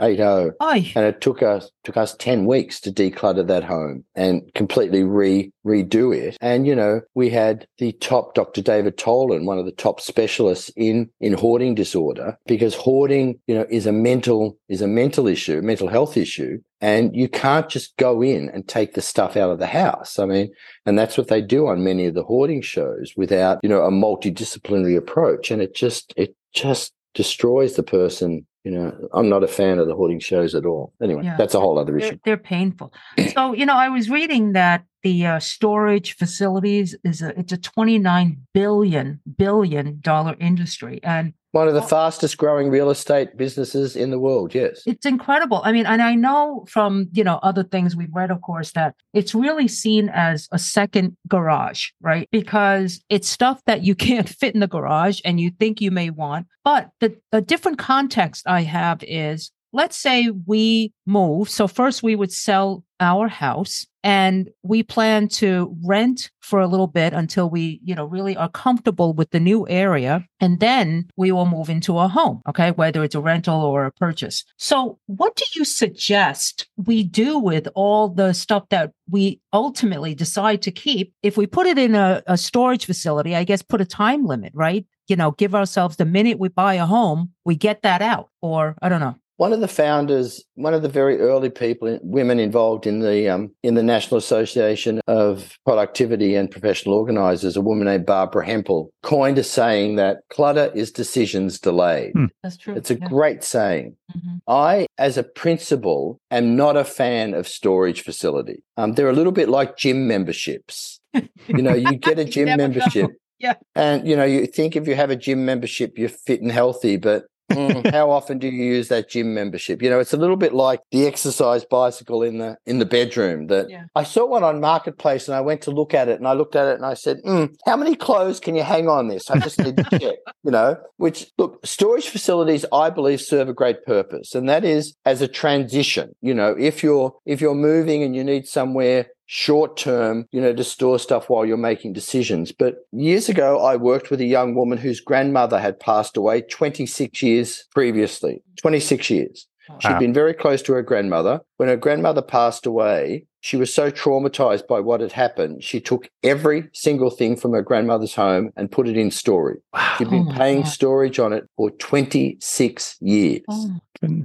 eight oh. And it took us took us 10 weeks to declutter that home and completely re redo it. And you know we had the top dr david Tolin one of the top specialists in in hoarding disorder because hoarding you know is a mental is a mental issue mental health issue and you can't just go in and take the stuff out of the house. I mean and that's what they do on many of the hoarding shows without you know a multidisciplinary approach. And it just it just destroys the person. You know, I'm not a fan of the hoarding shows at all. Anyway, yeah. that's a whole other issue. They're, they're painful. so, you know, I was reading that the uh, storage facilities is a it's a 29 billion billion dollar industry and one of the fastest growing real estate businesses in the world, yes. It's incredible. I mean, and I know from, you know, other things we've read, of course, that it's really seen as a second garage, right? Because it's stuff that you can't fit in the garage and you think you may want. But the, the different context I have is let's say we move. So first we would sell our house and we plan to rent for a little bit until we, you know, really are comfortable with the new area. And then we will move into a home. Okay. Whether it's a rental or a purchase. So what do you suggest we do with all the stuff that we ultimately decide to keep? If we put it in a, a storage facility, I guess put a time limit, right? You know, give ourselves the minute we buy a home, we get that out. Or I don't know one of the founders, one of the very early people, women involved in the um, in the National Association of Productivity and Professional Organisers, a woman named Barbara Hemphill, coined a saying that clutter is decisions delayed. Hmm. That's true. It's a yeah. great saying. Mm-hmm. I, as a principal, am not a fan of storage facility. Um, they're a little bit like gym memberships. you know, you get a gym membership. Know. Yeah. And you know, you think if you have a gym membership, you're fit and healthy, but mm, how often do you use that gym membership? You know, it's a little bit like the exercise bicycle in the in the bedroom. That yeah. I saw one on marketplace, and I went to look at it, and I looked at it, and I said, mm, "How many clothes can you hang on this?" I just need to check. You know, which look, storage facilities, I believe, serve a great purpose, and that is as a transition. You know, if you're if you're moving and you need somewhere short term, you know, to store stuff while you're making decisions. But years ago, I worked with a young woman whose grandmother had passed away 26 years previously. 26 years. Wow. She'd been very close to her grandmother. When her grandmother passed away, she was so traumatized by what had happened. She took every single thing from her grandmother's home and put it in storage. Wow. She'd been oh paying God. storage on it for 26 years. Oh.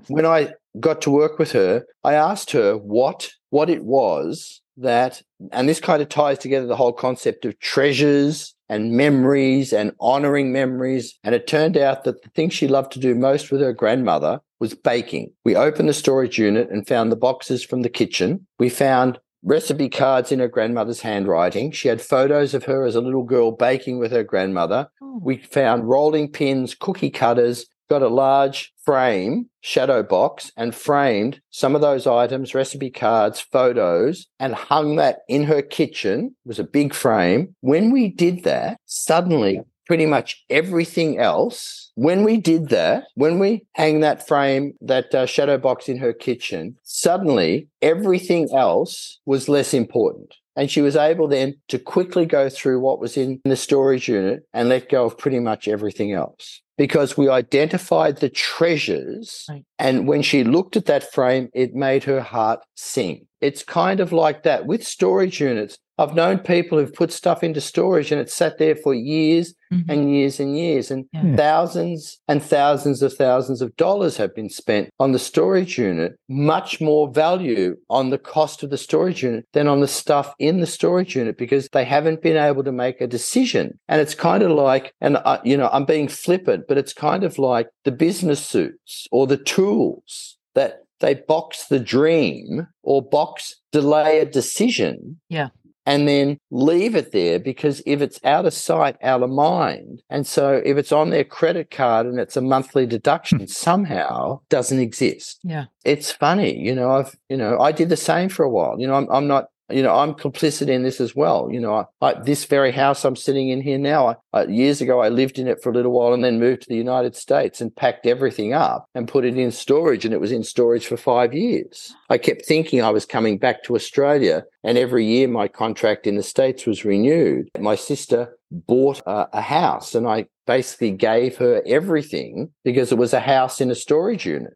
When I got to work with her, I asked her what what it was that, and this kind of ties together the whole concept of treasures and memories and honoring memories. And it turned out that the thing she loved to do most with her grandmother was baking. We opened the storage unit and found the boxes from the kitchen. We found recipe cards in her grandmother's handwriting. She had photos of her as a little girl baking with her grandmother. Oh. We found rolling pins, cookie cutters, got a large frame, shadow box, and framed some of those items, recipe cards, photos, and hung that in her kitchen. It was a big frame. When we did that, suddenly pretty much everything else. When we did that, when we hang that frame, that uh, shadow box in her kitchen, suddenly everything else was less important. And she was able then to quickly go through what was in the storage unit and let go of pretty much everything else because we identified the treasures. Right. And when she looked at that frame, it made her heart sing. It's kind of like that with storage units. I've known people who've put stuff into storage and it's sat there for years Mhm. and years and years, and Yeah. thousands and thousands of thousands of dollars have been spent on the storage unit, much more value on the cost of the storage unit than on the stuff in the storage unit because they haven't been able to make a decision. And it's kind of like, and I, you know, I'm being flippant, but it's kind of like the business suits or the tools that they box the dream or box delay a decision Yeah. and then leave it there because if it's out of sight, out of mind, and so if it's on their credit card and it's a monthly deduction, somehow doesn't exist. Yeah. It's funny, you know. I've, you know, I did the same for a while. You know, I'm, I'm not. You know, I'm complicit in this as well. You know, I, I, this very house I'm sitting in here now. I, years ago, I lived in it for a little while and then moved to the United States and packed everything up and put it in storage. And it was in storage for five years. I kept thinking I was coming back to Australia, and every year my contract in the States was renewed. My sister bought a, a house, and I basically gave her everything because it was a house in a storage unit.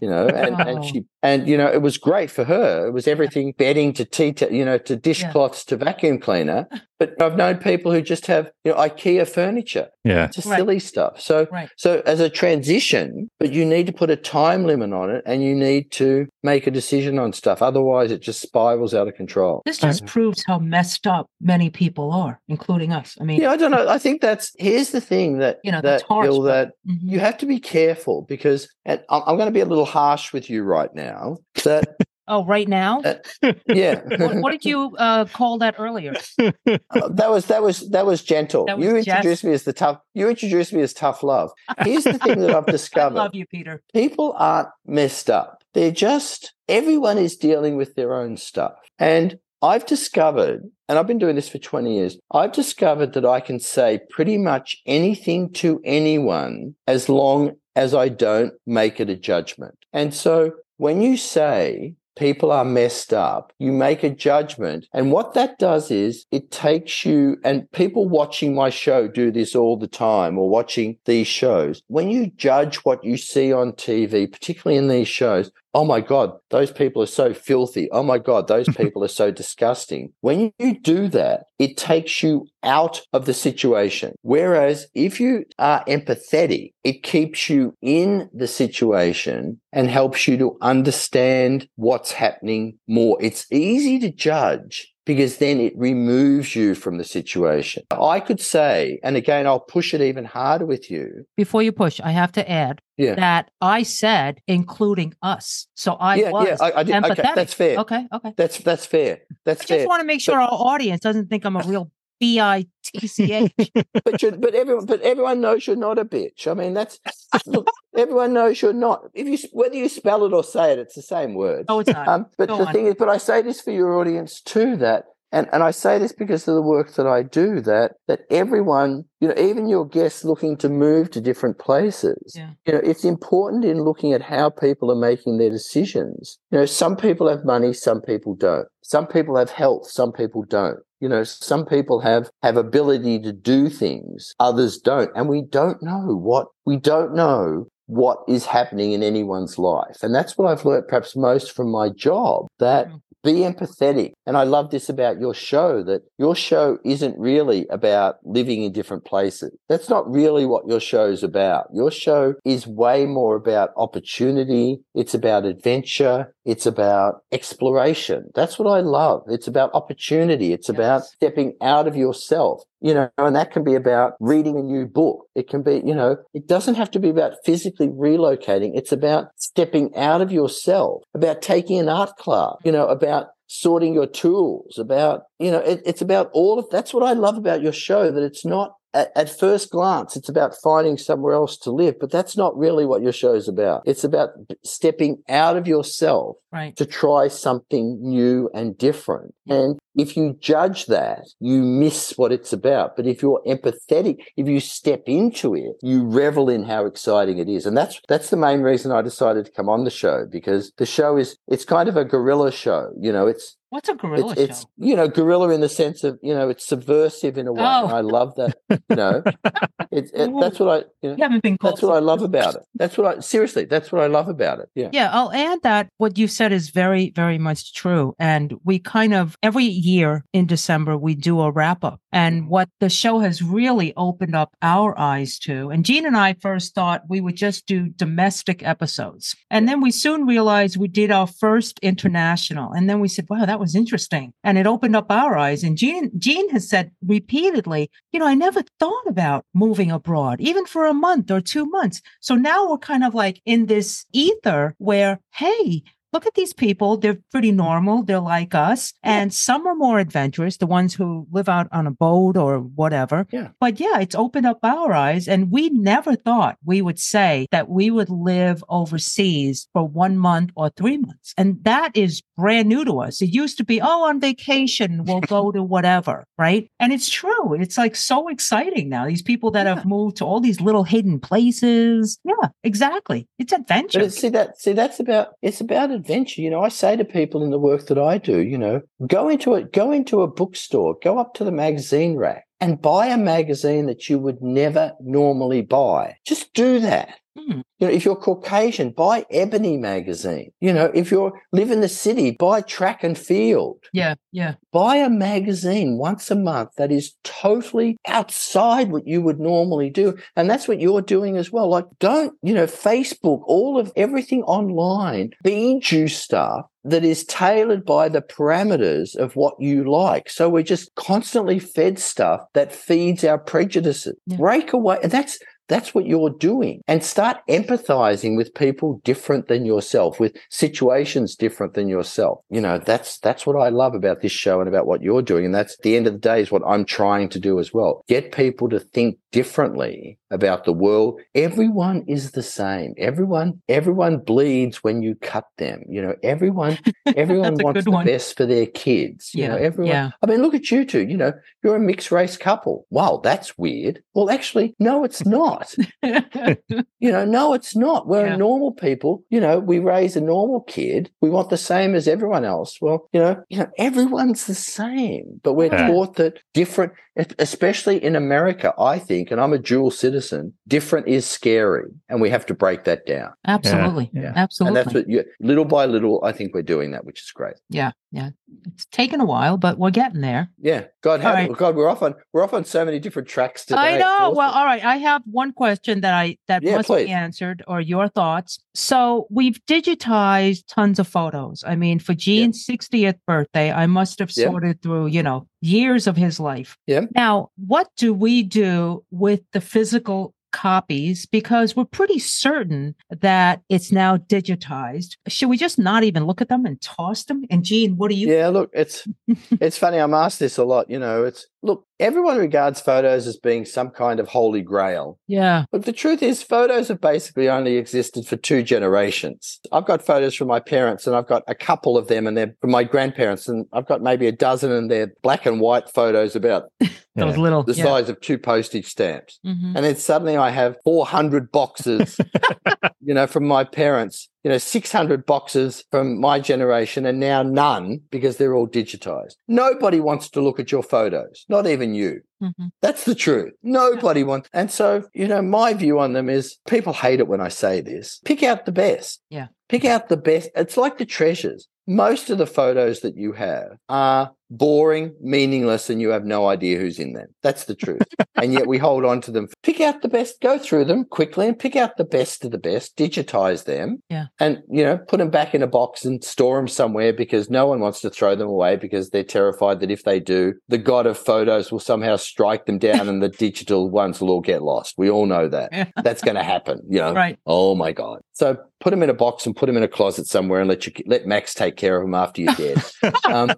You know, and, Wow. and she and you know it was great for her. It was everything bedding to tea, to, you know, to dishcloths to vacuum cleaner. But I've known people who just have you know IKEA furniture, Yeah. just Right. silly stuff. So Right. so as a transition, but you need to put a time limit on it, and you need to make a decision on stuff. Otherwise, it just spirals out of control. This just proves how messed up many people are, including us. I mean, Yeah, I don't know. I think that's here's the thing that You know, that that's harsh, Gil, but- that mhm. you have to be careful because and I'm, I'm going to be a little harsh with you right now. That oh, right now, Uh, yeah, what, what did you uh, call that earlier? Uh, that was that was that was gentle. That was you jest. introduced me as the tough. You introduced me as tough love. Here's the thing that I've I discovered: love you, Peter. people aren't messed up. They're just everyone is dealing with their own stuff. And I've discovered, and I've been doing this for 20 years, I've discovered that I can say pretty much anything to anyone as long as I don't make it a judgment. And so when you say people are messed up, you make a judgment. And what that does is it takes you, and people watching my show do this all the time or watching these shows. When you judge what you see on TV, particularly in these shows, oh my God, those people are so filthy. Oh my God, those people are so disgusting. When you do that, it takes you out of the situation. Whereas if you are empathetic, it keeps you in the situation and helps you to understand what's happening more. It's easy to judge because then it removes you from the situation. I could say, and again, I'll push it even harder with you. Before you push, I have to add Yeah. that I said including us. So I yeah, was yeah, I, I did. Okay, that's fair. Okay, okay. That's that's fair. That's I fair. just want to make sure our audience doesn't think I'm a real B I T C H. but but everyone but everyone knows you're not a bitch. I mean, that's look, everyone knows you're not. If you whether you spell it or say it, it's the same word. No, it's not. Um, but Go the on. thing is, but I say this for your audience too. That and and I say this because of the work that I do. That that everyone, you know, even your guests looking to move to different places. Yeah. You know, it's important in looking at how people are making their decisions. You know, some people have money, some people don't. Some people have health, some people don't. You know, some people have have ability to do things, others don't, and we don't know what we don't know what is happening in anyone's life. And that's what I've learned perhaps most from my job that Mm. be empathetic. And I love this about your show that your show isn't really about living in different places. That's not really what your show's about. Your show is way more about opportunity. It's about adventure. It's about exploration. That's what I love. It's about opportunity. It's about stepping out of yourself you know, and that can be about reading a new book. It can be, you know, it doesn't have to be about physically relocating. It's about stepping out of yourself, about taking an art class, you know, about sorting your tools, about, you know, it, it's about all of that's what I love about your show, that it's not at, at, first glance, it's about finding somewhere else to live, but that's not really what your show is about. It's about stepping out of yourself right. to try something new and different. And if you judge that, you miss what it's about. But if you're empathetic, if you step into it, you revel in how exciting it is. And that's that's the main reason I decided to come on the show because the show is it's kind of a guerrilla show. You know, it's What's a guerrilla it's, it's you know guerrilla in the sense of you know it's subversive in a way. Oh. I love that. You know, it's it, that's what I you know, You haven't been that's what I love about it. That's what I seriously. That's what I love about it. Yeah. Yeah, I'll add that what you said is very, very much true. And we kind of every year in December we do a wrap up. And what the show has really opened up our eyes to, and Gene and I first thought we would just do domestic episodes. And then we soon realized we did our first international. And then we said, wow, that was interesting. And it opened up our eyes. And Jean, Gene has said repeatedly, you know, I never thought about moving abroad, even for a month or two months. So now we're kind of like in this ether where, hey, look at these people. They're pretty normal. They're like us. And some are more adventurous, the ones who live out on a boat or whatever. Yeah. But yeah, it's opened up our eyes. And we never thought we would say that we would live overseas for one month or three months. And that is brand new to us. It used to be, oh, on vacation, we'll go to whatever. Right. And it's true. It's like so exciting now. These people that Yeah. have moved to all these little hidden places. Yeah, exactly. It's adventure. But see that see that's about it's about adventure. You know, I say to people in the work that I do, you know, go into it, go into a bookstore, go up to the magazine rack and buy a magazine that you would never normally buy. Just do that. Hmm. You know, if you're Caucasian, buy Ebony magazine. You know, if you live in the city, buy Track and Field. Yeah, yeah. Buy a magazine once a month that is totally outside what you would normally do. And that's what you're doing as well. Like, don't, you know, Facebook, all of everything online, feeds you stuff that is tailored by the parameters of what you like. So we're just constantly fed stuff that feeds our prejudices. Yeah. Break away. And that's, that's what you're doing and start empathizing with people different than yourself, with situations different than yourself. You know, that's, that's what I love about this show and about what you're doing. And that's at the end of the day is what I'm trying to do as well. Get people to think differently about the world. Everyone is the same. Everyone, everyone bleeds when you cut them. You know, everyone, everyone wants the one. best for their kids. You know, everyone. yeah. I mean, look at you two. You know, you're a mixed race couple. Wow, that's weird. Well, actually, no, it's not. You know, no, it's not. We're Yeah. normal people. You know, we raise a normal kid. We want the same as everyone else. Well, you know, you know, everyone's the same, but we're Yeah. taught that different, especially in America, I think, and I'm a dual citizen, different is scary. And we have to break that down. Absolutely. yeah. Absolutely. And that's what you, little by little, I think we're doing that, which is great. yeah, yeah. It's taken a while, but we're getting there. Yeah. God, how, right. God, we're off on, we're off on so many different tracks today. I know. awesome. Well, all right. I have one question that I that Yeah, must please. be answered, or your thoughts. So we've digitized tons of photos. I mean, for Gene's 60th birthday, I must have Yeah. sorted through, you know, years of his life. Yeah. Now, what do we do with the physical copies? Because we're pretty certain that it's now digitized. Should we just not even look at them and toss them? And Gene, what do you? Yeah, look, it's it's funny. I'm asked this a lot. You know, it's look, everyone regards photos as being some kind of holy grail. Yeah. But the truth is, photos have basically only existed for two generations. I've got photos from my parents, and I've got a couple of them, and they're from my grandparents, and I've got maybe a dozen, and they're black and white photos about Those Yeah. little. the yeah. size of two postage stamps. Mhm. And then suddenly I have 400 boxes, you know, from my parents, you know, 600 boxes from my generation, and now none because they're all digitized. Nobody wants to look at your photos, not even you. Mhm. That's the truth. Nobody wants. And so, you know, my view on them is people hate it when I say this. Pick out the best. Yeah. Pick out the best. It's like the treasures. Most of the photos that you have are boring, meaningless, and you have no idea who's in them. That's the truth. and yet we hold on to them. Pick out the best, go through them quickly and pick out the best of the best, digitize them. Yeah. And, you know, put them back in a box and store them somewhere because no one wants to throw them away because they're terrified that if they do, the god of photos will somehow strike them down and the digital ones will all get lost. We all know that. Yeah. That's going to happen, you know. Right. Oh my God. So put them in a box and put them in a closet somewhere and let you let Max take care of them after you're dead. um,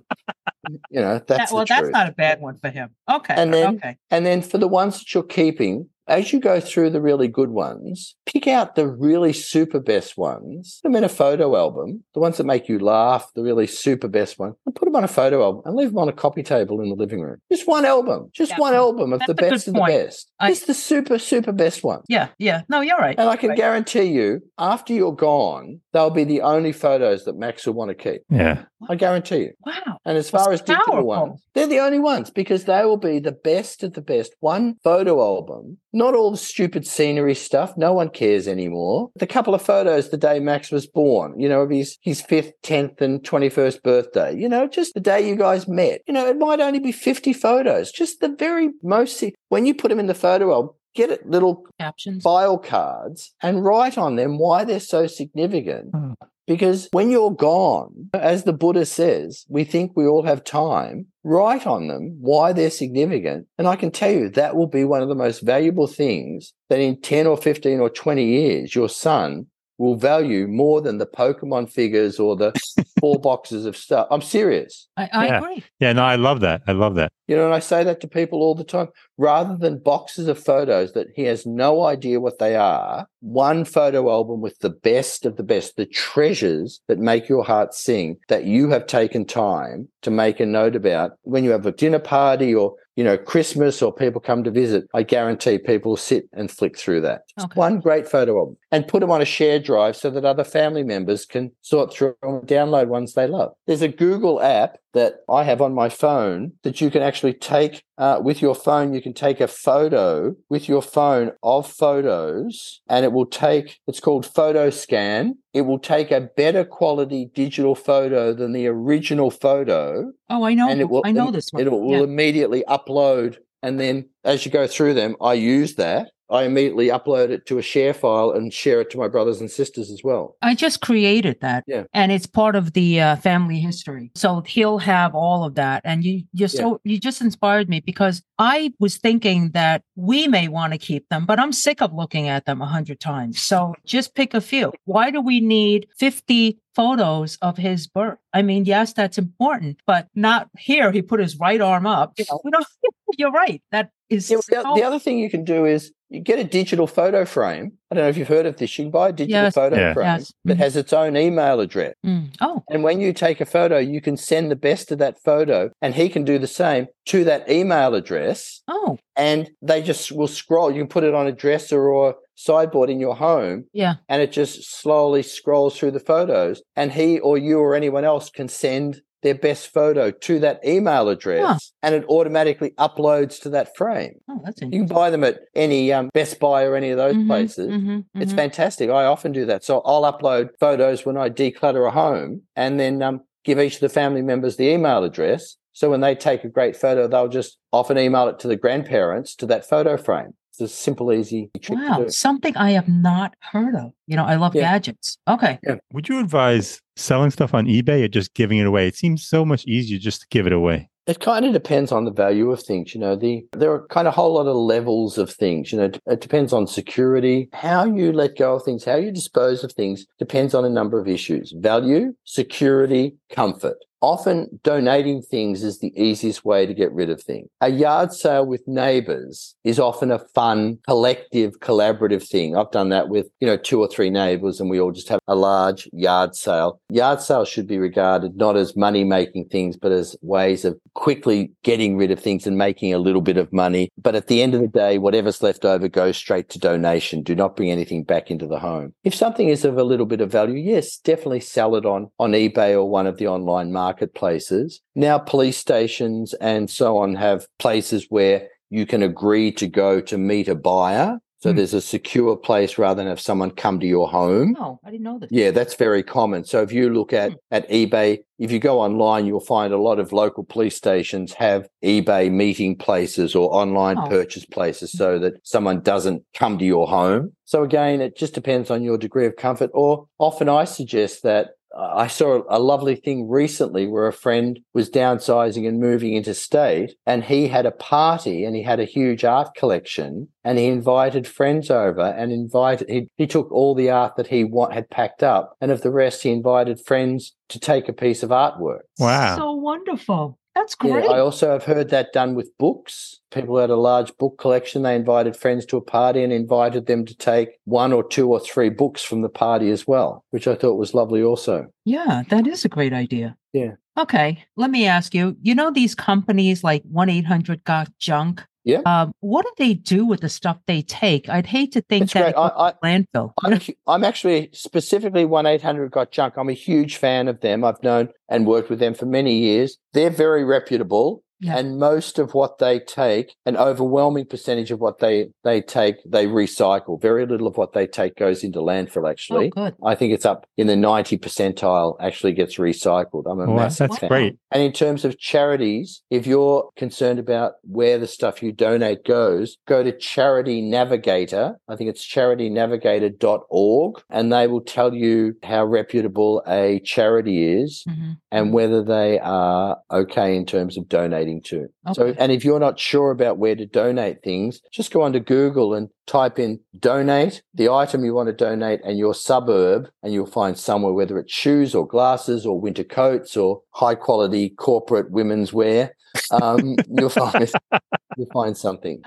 you know, that's That- well, that's truth. not a bad one for him. Okay. And then- okay. And then for the ones that you're keeping, as you go through the really good ones, pick out the really super best ones, put them in a photo album, the ones that make you laugh, the really super best one, and put them on a photo album and leave them on a coffee table in the living room. Just one album, just Yeah. one album of That's the best of the best. I- just the super, super best one. Yeah. Yeah. No, you're right. And I can Right. guarantee you, after you're gone, they'll be the only photos that Max will want to keep. Yeah. I guarantee you. Wow. And as far That's as digital powerful. ones, they're the only ones because they will be the best of the best. One photo album, not all the stupid scenery stuff. No one cares anymore. The couple of photos the day Max was born, you know, of his, his fifth, 10th, and 21st birthday, you know, just the day you guys met. You know, it might only be 50 photos, just the very most. When you put them in the photo album, get it little Captions. file cards and write on them why they're so significant. Hmm. Because when you're gone, as the Buddha says, we think we all have time. Write on them why they're significant. And I can tell you that will be one of the most valuable things that in 10 or 15 or 20 years, your son will value more than the Pokemon figures or the four boxes of stuff. I'm serious. I, I Yeah. agree. Yeah. No, I love that. I love that. You know, and I say that to people all the time. Rather than boxes of photos that he has no idea what they are, one photo album with the best of the best, the treasures that make your heart sing that you have taken time to make a note about when you have a dinner party or you know, Christmas or people come to visit, I guarantee people sit and flick through that. Okay. One great photo album and put them on a shared drive so that other family members can sort through and download ones they love. There's a Google app that I have on my phone that you can actually take uh, with your phone. You can take a photo with your phone of photos and it will take, it's called PhotoScan. It will take a better quality digital photo than the original photo Oh, I know. and it will I know this one. It will, Yeah. immediately upload, and then as you go through them, I use that. I immediately upload it to a share file and share it to my brothers and sisters as well. I just created that. Yeah. And it's part of the uh, family history. So he'll have all of that. And you just Yeah. so you just inspired me because I was thinking that we may want to keep them, but I'm sick of looking at them a hundred times. So just pick a few. Why do we need 50 photos of his birth? I mean, yes, that's important, but not here. He put his right arm up. You know, we don't, you're right. That is Yeah, the, so- the other thing you can do is you get a digital photo frame. I don't know if you've heard of this. You can buy a digital Yes. photo Yeah. frame Yes. that Mhm. has its own email address. Mm. Oh, And when you take a photo, you can send the best of that photo, and he can do the same to that email address. oh, And they just will scroll. You can put it on a dresser or sideboard in your home, yeah. and it just slowly scrolls through the photos. And he or you or anyone else can send their best photo to that email address, Huh. and it automatically uploads to that frame. Oh, that's You can buy them at any um, Best Buy or any of those Mhm, places. mhm, It's mhm. fantastic. I often do that. So I'll upload photos when I declutter a home and then um, give each of the family members the email address. So when they take a great photo, they'll just often email it to the grandparents to that photo frame. It's a simple, easy trick Wow, to do. something I have not heard of. You know, I love Yeah. gadgets. Okay. Would you advise selling stuff on eBay or just giving it away? It seems so much easier just to give it away. It kind of depends on the value of things. You know, the there are kind of a whole lot of levels of things. You know, it depends on security, how you let go of things, how you dispose of things depends on a number of issues: value, security, comfort. Often donating things is the easiest way to get rid of things. A yard sale with neighbors is often a fun, collective, collaborative thing. I've done that with, you know, two or three neighbors and we all just have a large yard sale. Yard sales should be regarded not as money making things, but as ways of quickly getting rid of things and making a little bit of money. But at the end of the day, whatever's left over goes straight to donation. Do not bring anything back into the home. If something is of a little bit of value, yes, definitely sell it on, on eBay or one of the online marketplaces. Now, police stations and so on have places where you can agree to go to meet a buyer So Hmm. there's a secure place rather than have someone come to your home. Oh, I didn't know this. Yeah, that's very common. So if you look at Hmm. at eBay, if you go online, you'll find a lot of local police stations have eBay meeting places or online Oh. purchase places so that someone doesn't come to your home. So again, it just depends on your degree of comfort. Or often I suggest that Uh, I saw a lovely thing recently where a friend was downsizing and moving interstate and he had a party and he had a huge art collection and he invited friends over and invited he, he took all the art that he wa- had packed up and of the rest he invited friends to take a piece of artwork Wow. So wonderful. That's yeah, great. I also have heard that done with books. People had a large book collection. They invited friends to a party and invited them to take one or two or three books from the party as well, which I thought was lovely also. yeah, that is a great idea. Yeah. Okay. Let me ask you, you know, these companies like 1 800 Got Junk? Yeah. Um, what do they do with the stuff they take? I'd hate to think It's that great. it goes I- to landfill. I'm, I'm actually specifically 1 800 Got Junk. I'm a huge fan of them. I've known and worked with them for many years. They're very reputable. Yeah. And most of what they take, an overwhelming percentage of what they, they take, they recycle. Very little of what they take goes into landfill, actually. Oh, good. I think it's up in the 90 percentile actually gets recycled. I'm a Well, massive that's fan. great. And in terms of charities, if you're concerned about where the stuff you donate goes, go to Charity Navigator. I think it's charitynavigator.org, and they will tell you how reputable a charity is Mhm. and whether they are okay in terms of donating to. So, and if you're not sure about where to donate things, just go onto Google and type in donate, the item you want to donate, and your suburb, and you'll find somewhere, whether it's shoes or glasses or winter coats or high quality corporate women's wear. Um, you'll find you'll find something.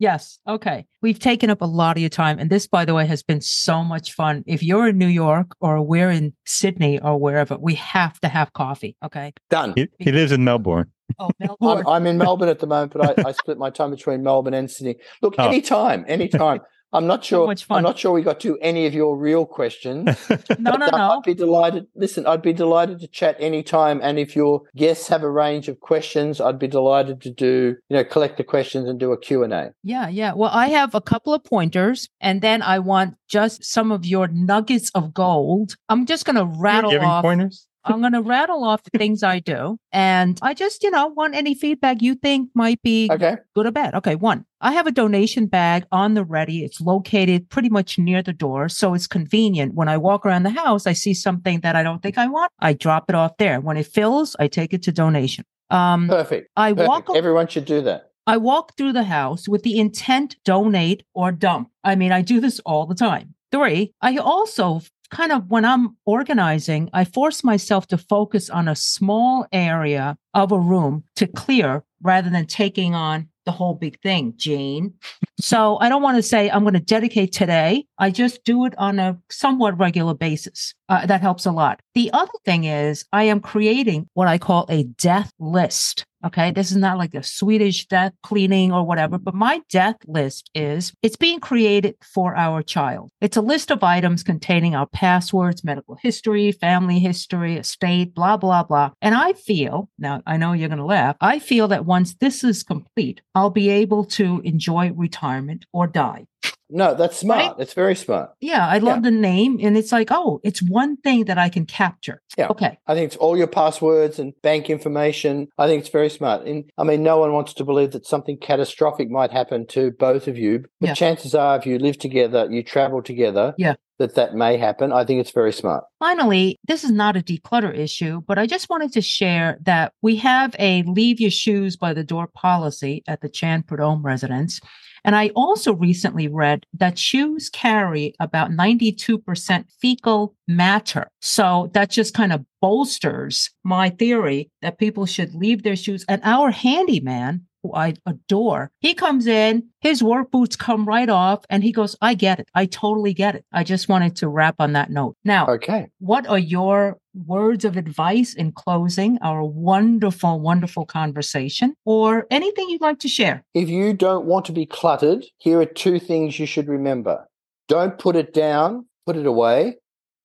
Yes. Okay. We've taken up a lot of your time. And this, by the way, has been so much fun. If you're in New York or we're in Sydney or wherever, we have to have coffee. Okay. Done. He, he lives in Melbourne. Oh, I'm, Melbourne. I'm in Melbourne at the moment, but I, I split my time between Melbourne and Sydney. Look, Oh. anytime, anytime. I'm not So sure. much fun. I'm not sure we got to any of your real questions. no, no, no. I'd be delighted. Listen, I'd be delighted to chat anytime. And if your guests have a range of questions, I'd be delighted to do, you know, collect the questions and do a Q&A. Yeah, yeah. Well, I have a couple of pointers, and then I want just some of your nuggets of gold. I'm just going to rattle Giving off. pointers? I'm going to rattle off the things I do, and I just, you know, want any feedback you think might be Okay. good or bad. Okay, one, I have a donation bag on the ready. It's located pretty much near the door, so it's convenient. When I walk around the house, I see something that I don't think I want, I drop it off there. When it fills, I take it to donation. Um, Perfect. I Perfect. walk Everyone should do that. I walk through the house with the intent donate or dump. I mean, I do this all the time. Three, I also kind of when I'm organizing, I force myself to focus on a small area of a room to clear rather than taking on the whole big thing, Jane. So I don't want to say I'm going to dedicate today. I just do it on a somewhat regular basis. Uh, that helps a lot. The other thing is I am creating what I call a death list. Okay. This is not like a Swedish death cleaning or whatever, but my death list is it's being created for our child. It's a list of items containing our passwords, medical history, family history, estate, blah, blah, blah. And I feel now I know you're going to laugh. I feel that once this is complete, I'll be able to enjoy retirement or die. No, that's smart. Right? It's very smart. Yeah, I love the name. And it's like, oh, it's one thing that I can capture. Yeah. Okay. I think it's all your passwords and bank information. I think it's very smart. And I mean, no one wants to believe that something catastrophic might happen to both of you. But Yeah. chances are, if you live together, you travel together, Yeah. that that may happen. I think it's very smart. Finally, this is not a declutter issue, but I just wanted to share that we have a leave your shoes by the door policy at the Chan Prudhomme residence. And I also recently read that shoes carry about 92% fecal matter. So that just kind of bolsters my theory that people should leave their shoes. And our handyman, who I adore, he comes in, his work boots come right off, and he goes, I get it. I totally get it. I just wanted to wrap on that note. Now, Okay. what are your words of advice in closing our wonderful, wonderful conversation or anything you'd like to share? If you don't want to be cluttered, here are two things you should remember. Don't put it down, put it away,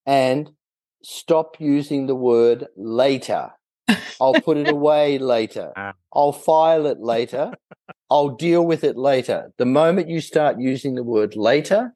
and stop using the word later. I'll put it away later. Ah. I'll file it later. I'll deal with it later. The moment you start using the word later,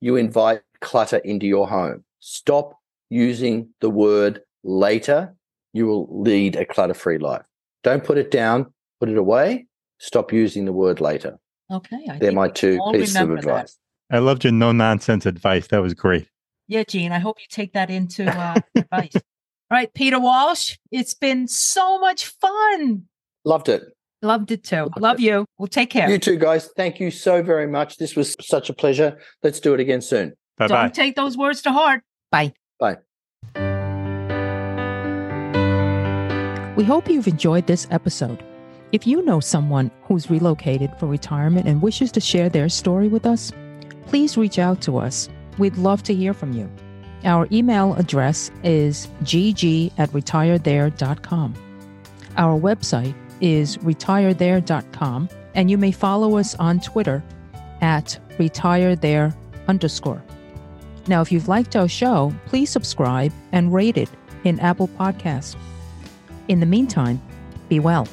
you invite clutter into your home. Stop using the word later. You will lead a clutter free life. Don't put it down, put it away. Stop using the word later. Okay. I They're my two pieces of remember that. advice. I loved your no nonsense advice. That was great. Yeah, Gene, I hope you take that into uh, advice. All right, Peter Walsh, it's been so much fun. Loved it. Loved it too. Loved Love it. you. Well, take care. You too, guys. Thank you so very much. This was such a pleasure. Let's do it again soon. Bye bye. Don't take those words to heart. Bye. Bye. We hope you've enjoyed this episode. If you know someone who's relocated for retirement and wishes to share their story with us, please reach out to us. We'd love to hear from you. Our email address is gg at retirethere.com. Our website is retirethere.com, and you may follow us on Twitter at retirethere underscore. Now, if you've liked our show, please subscribe and rate it in Apple Podcasts. In the meantime, be well.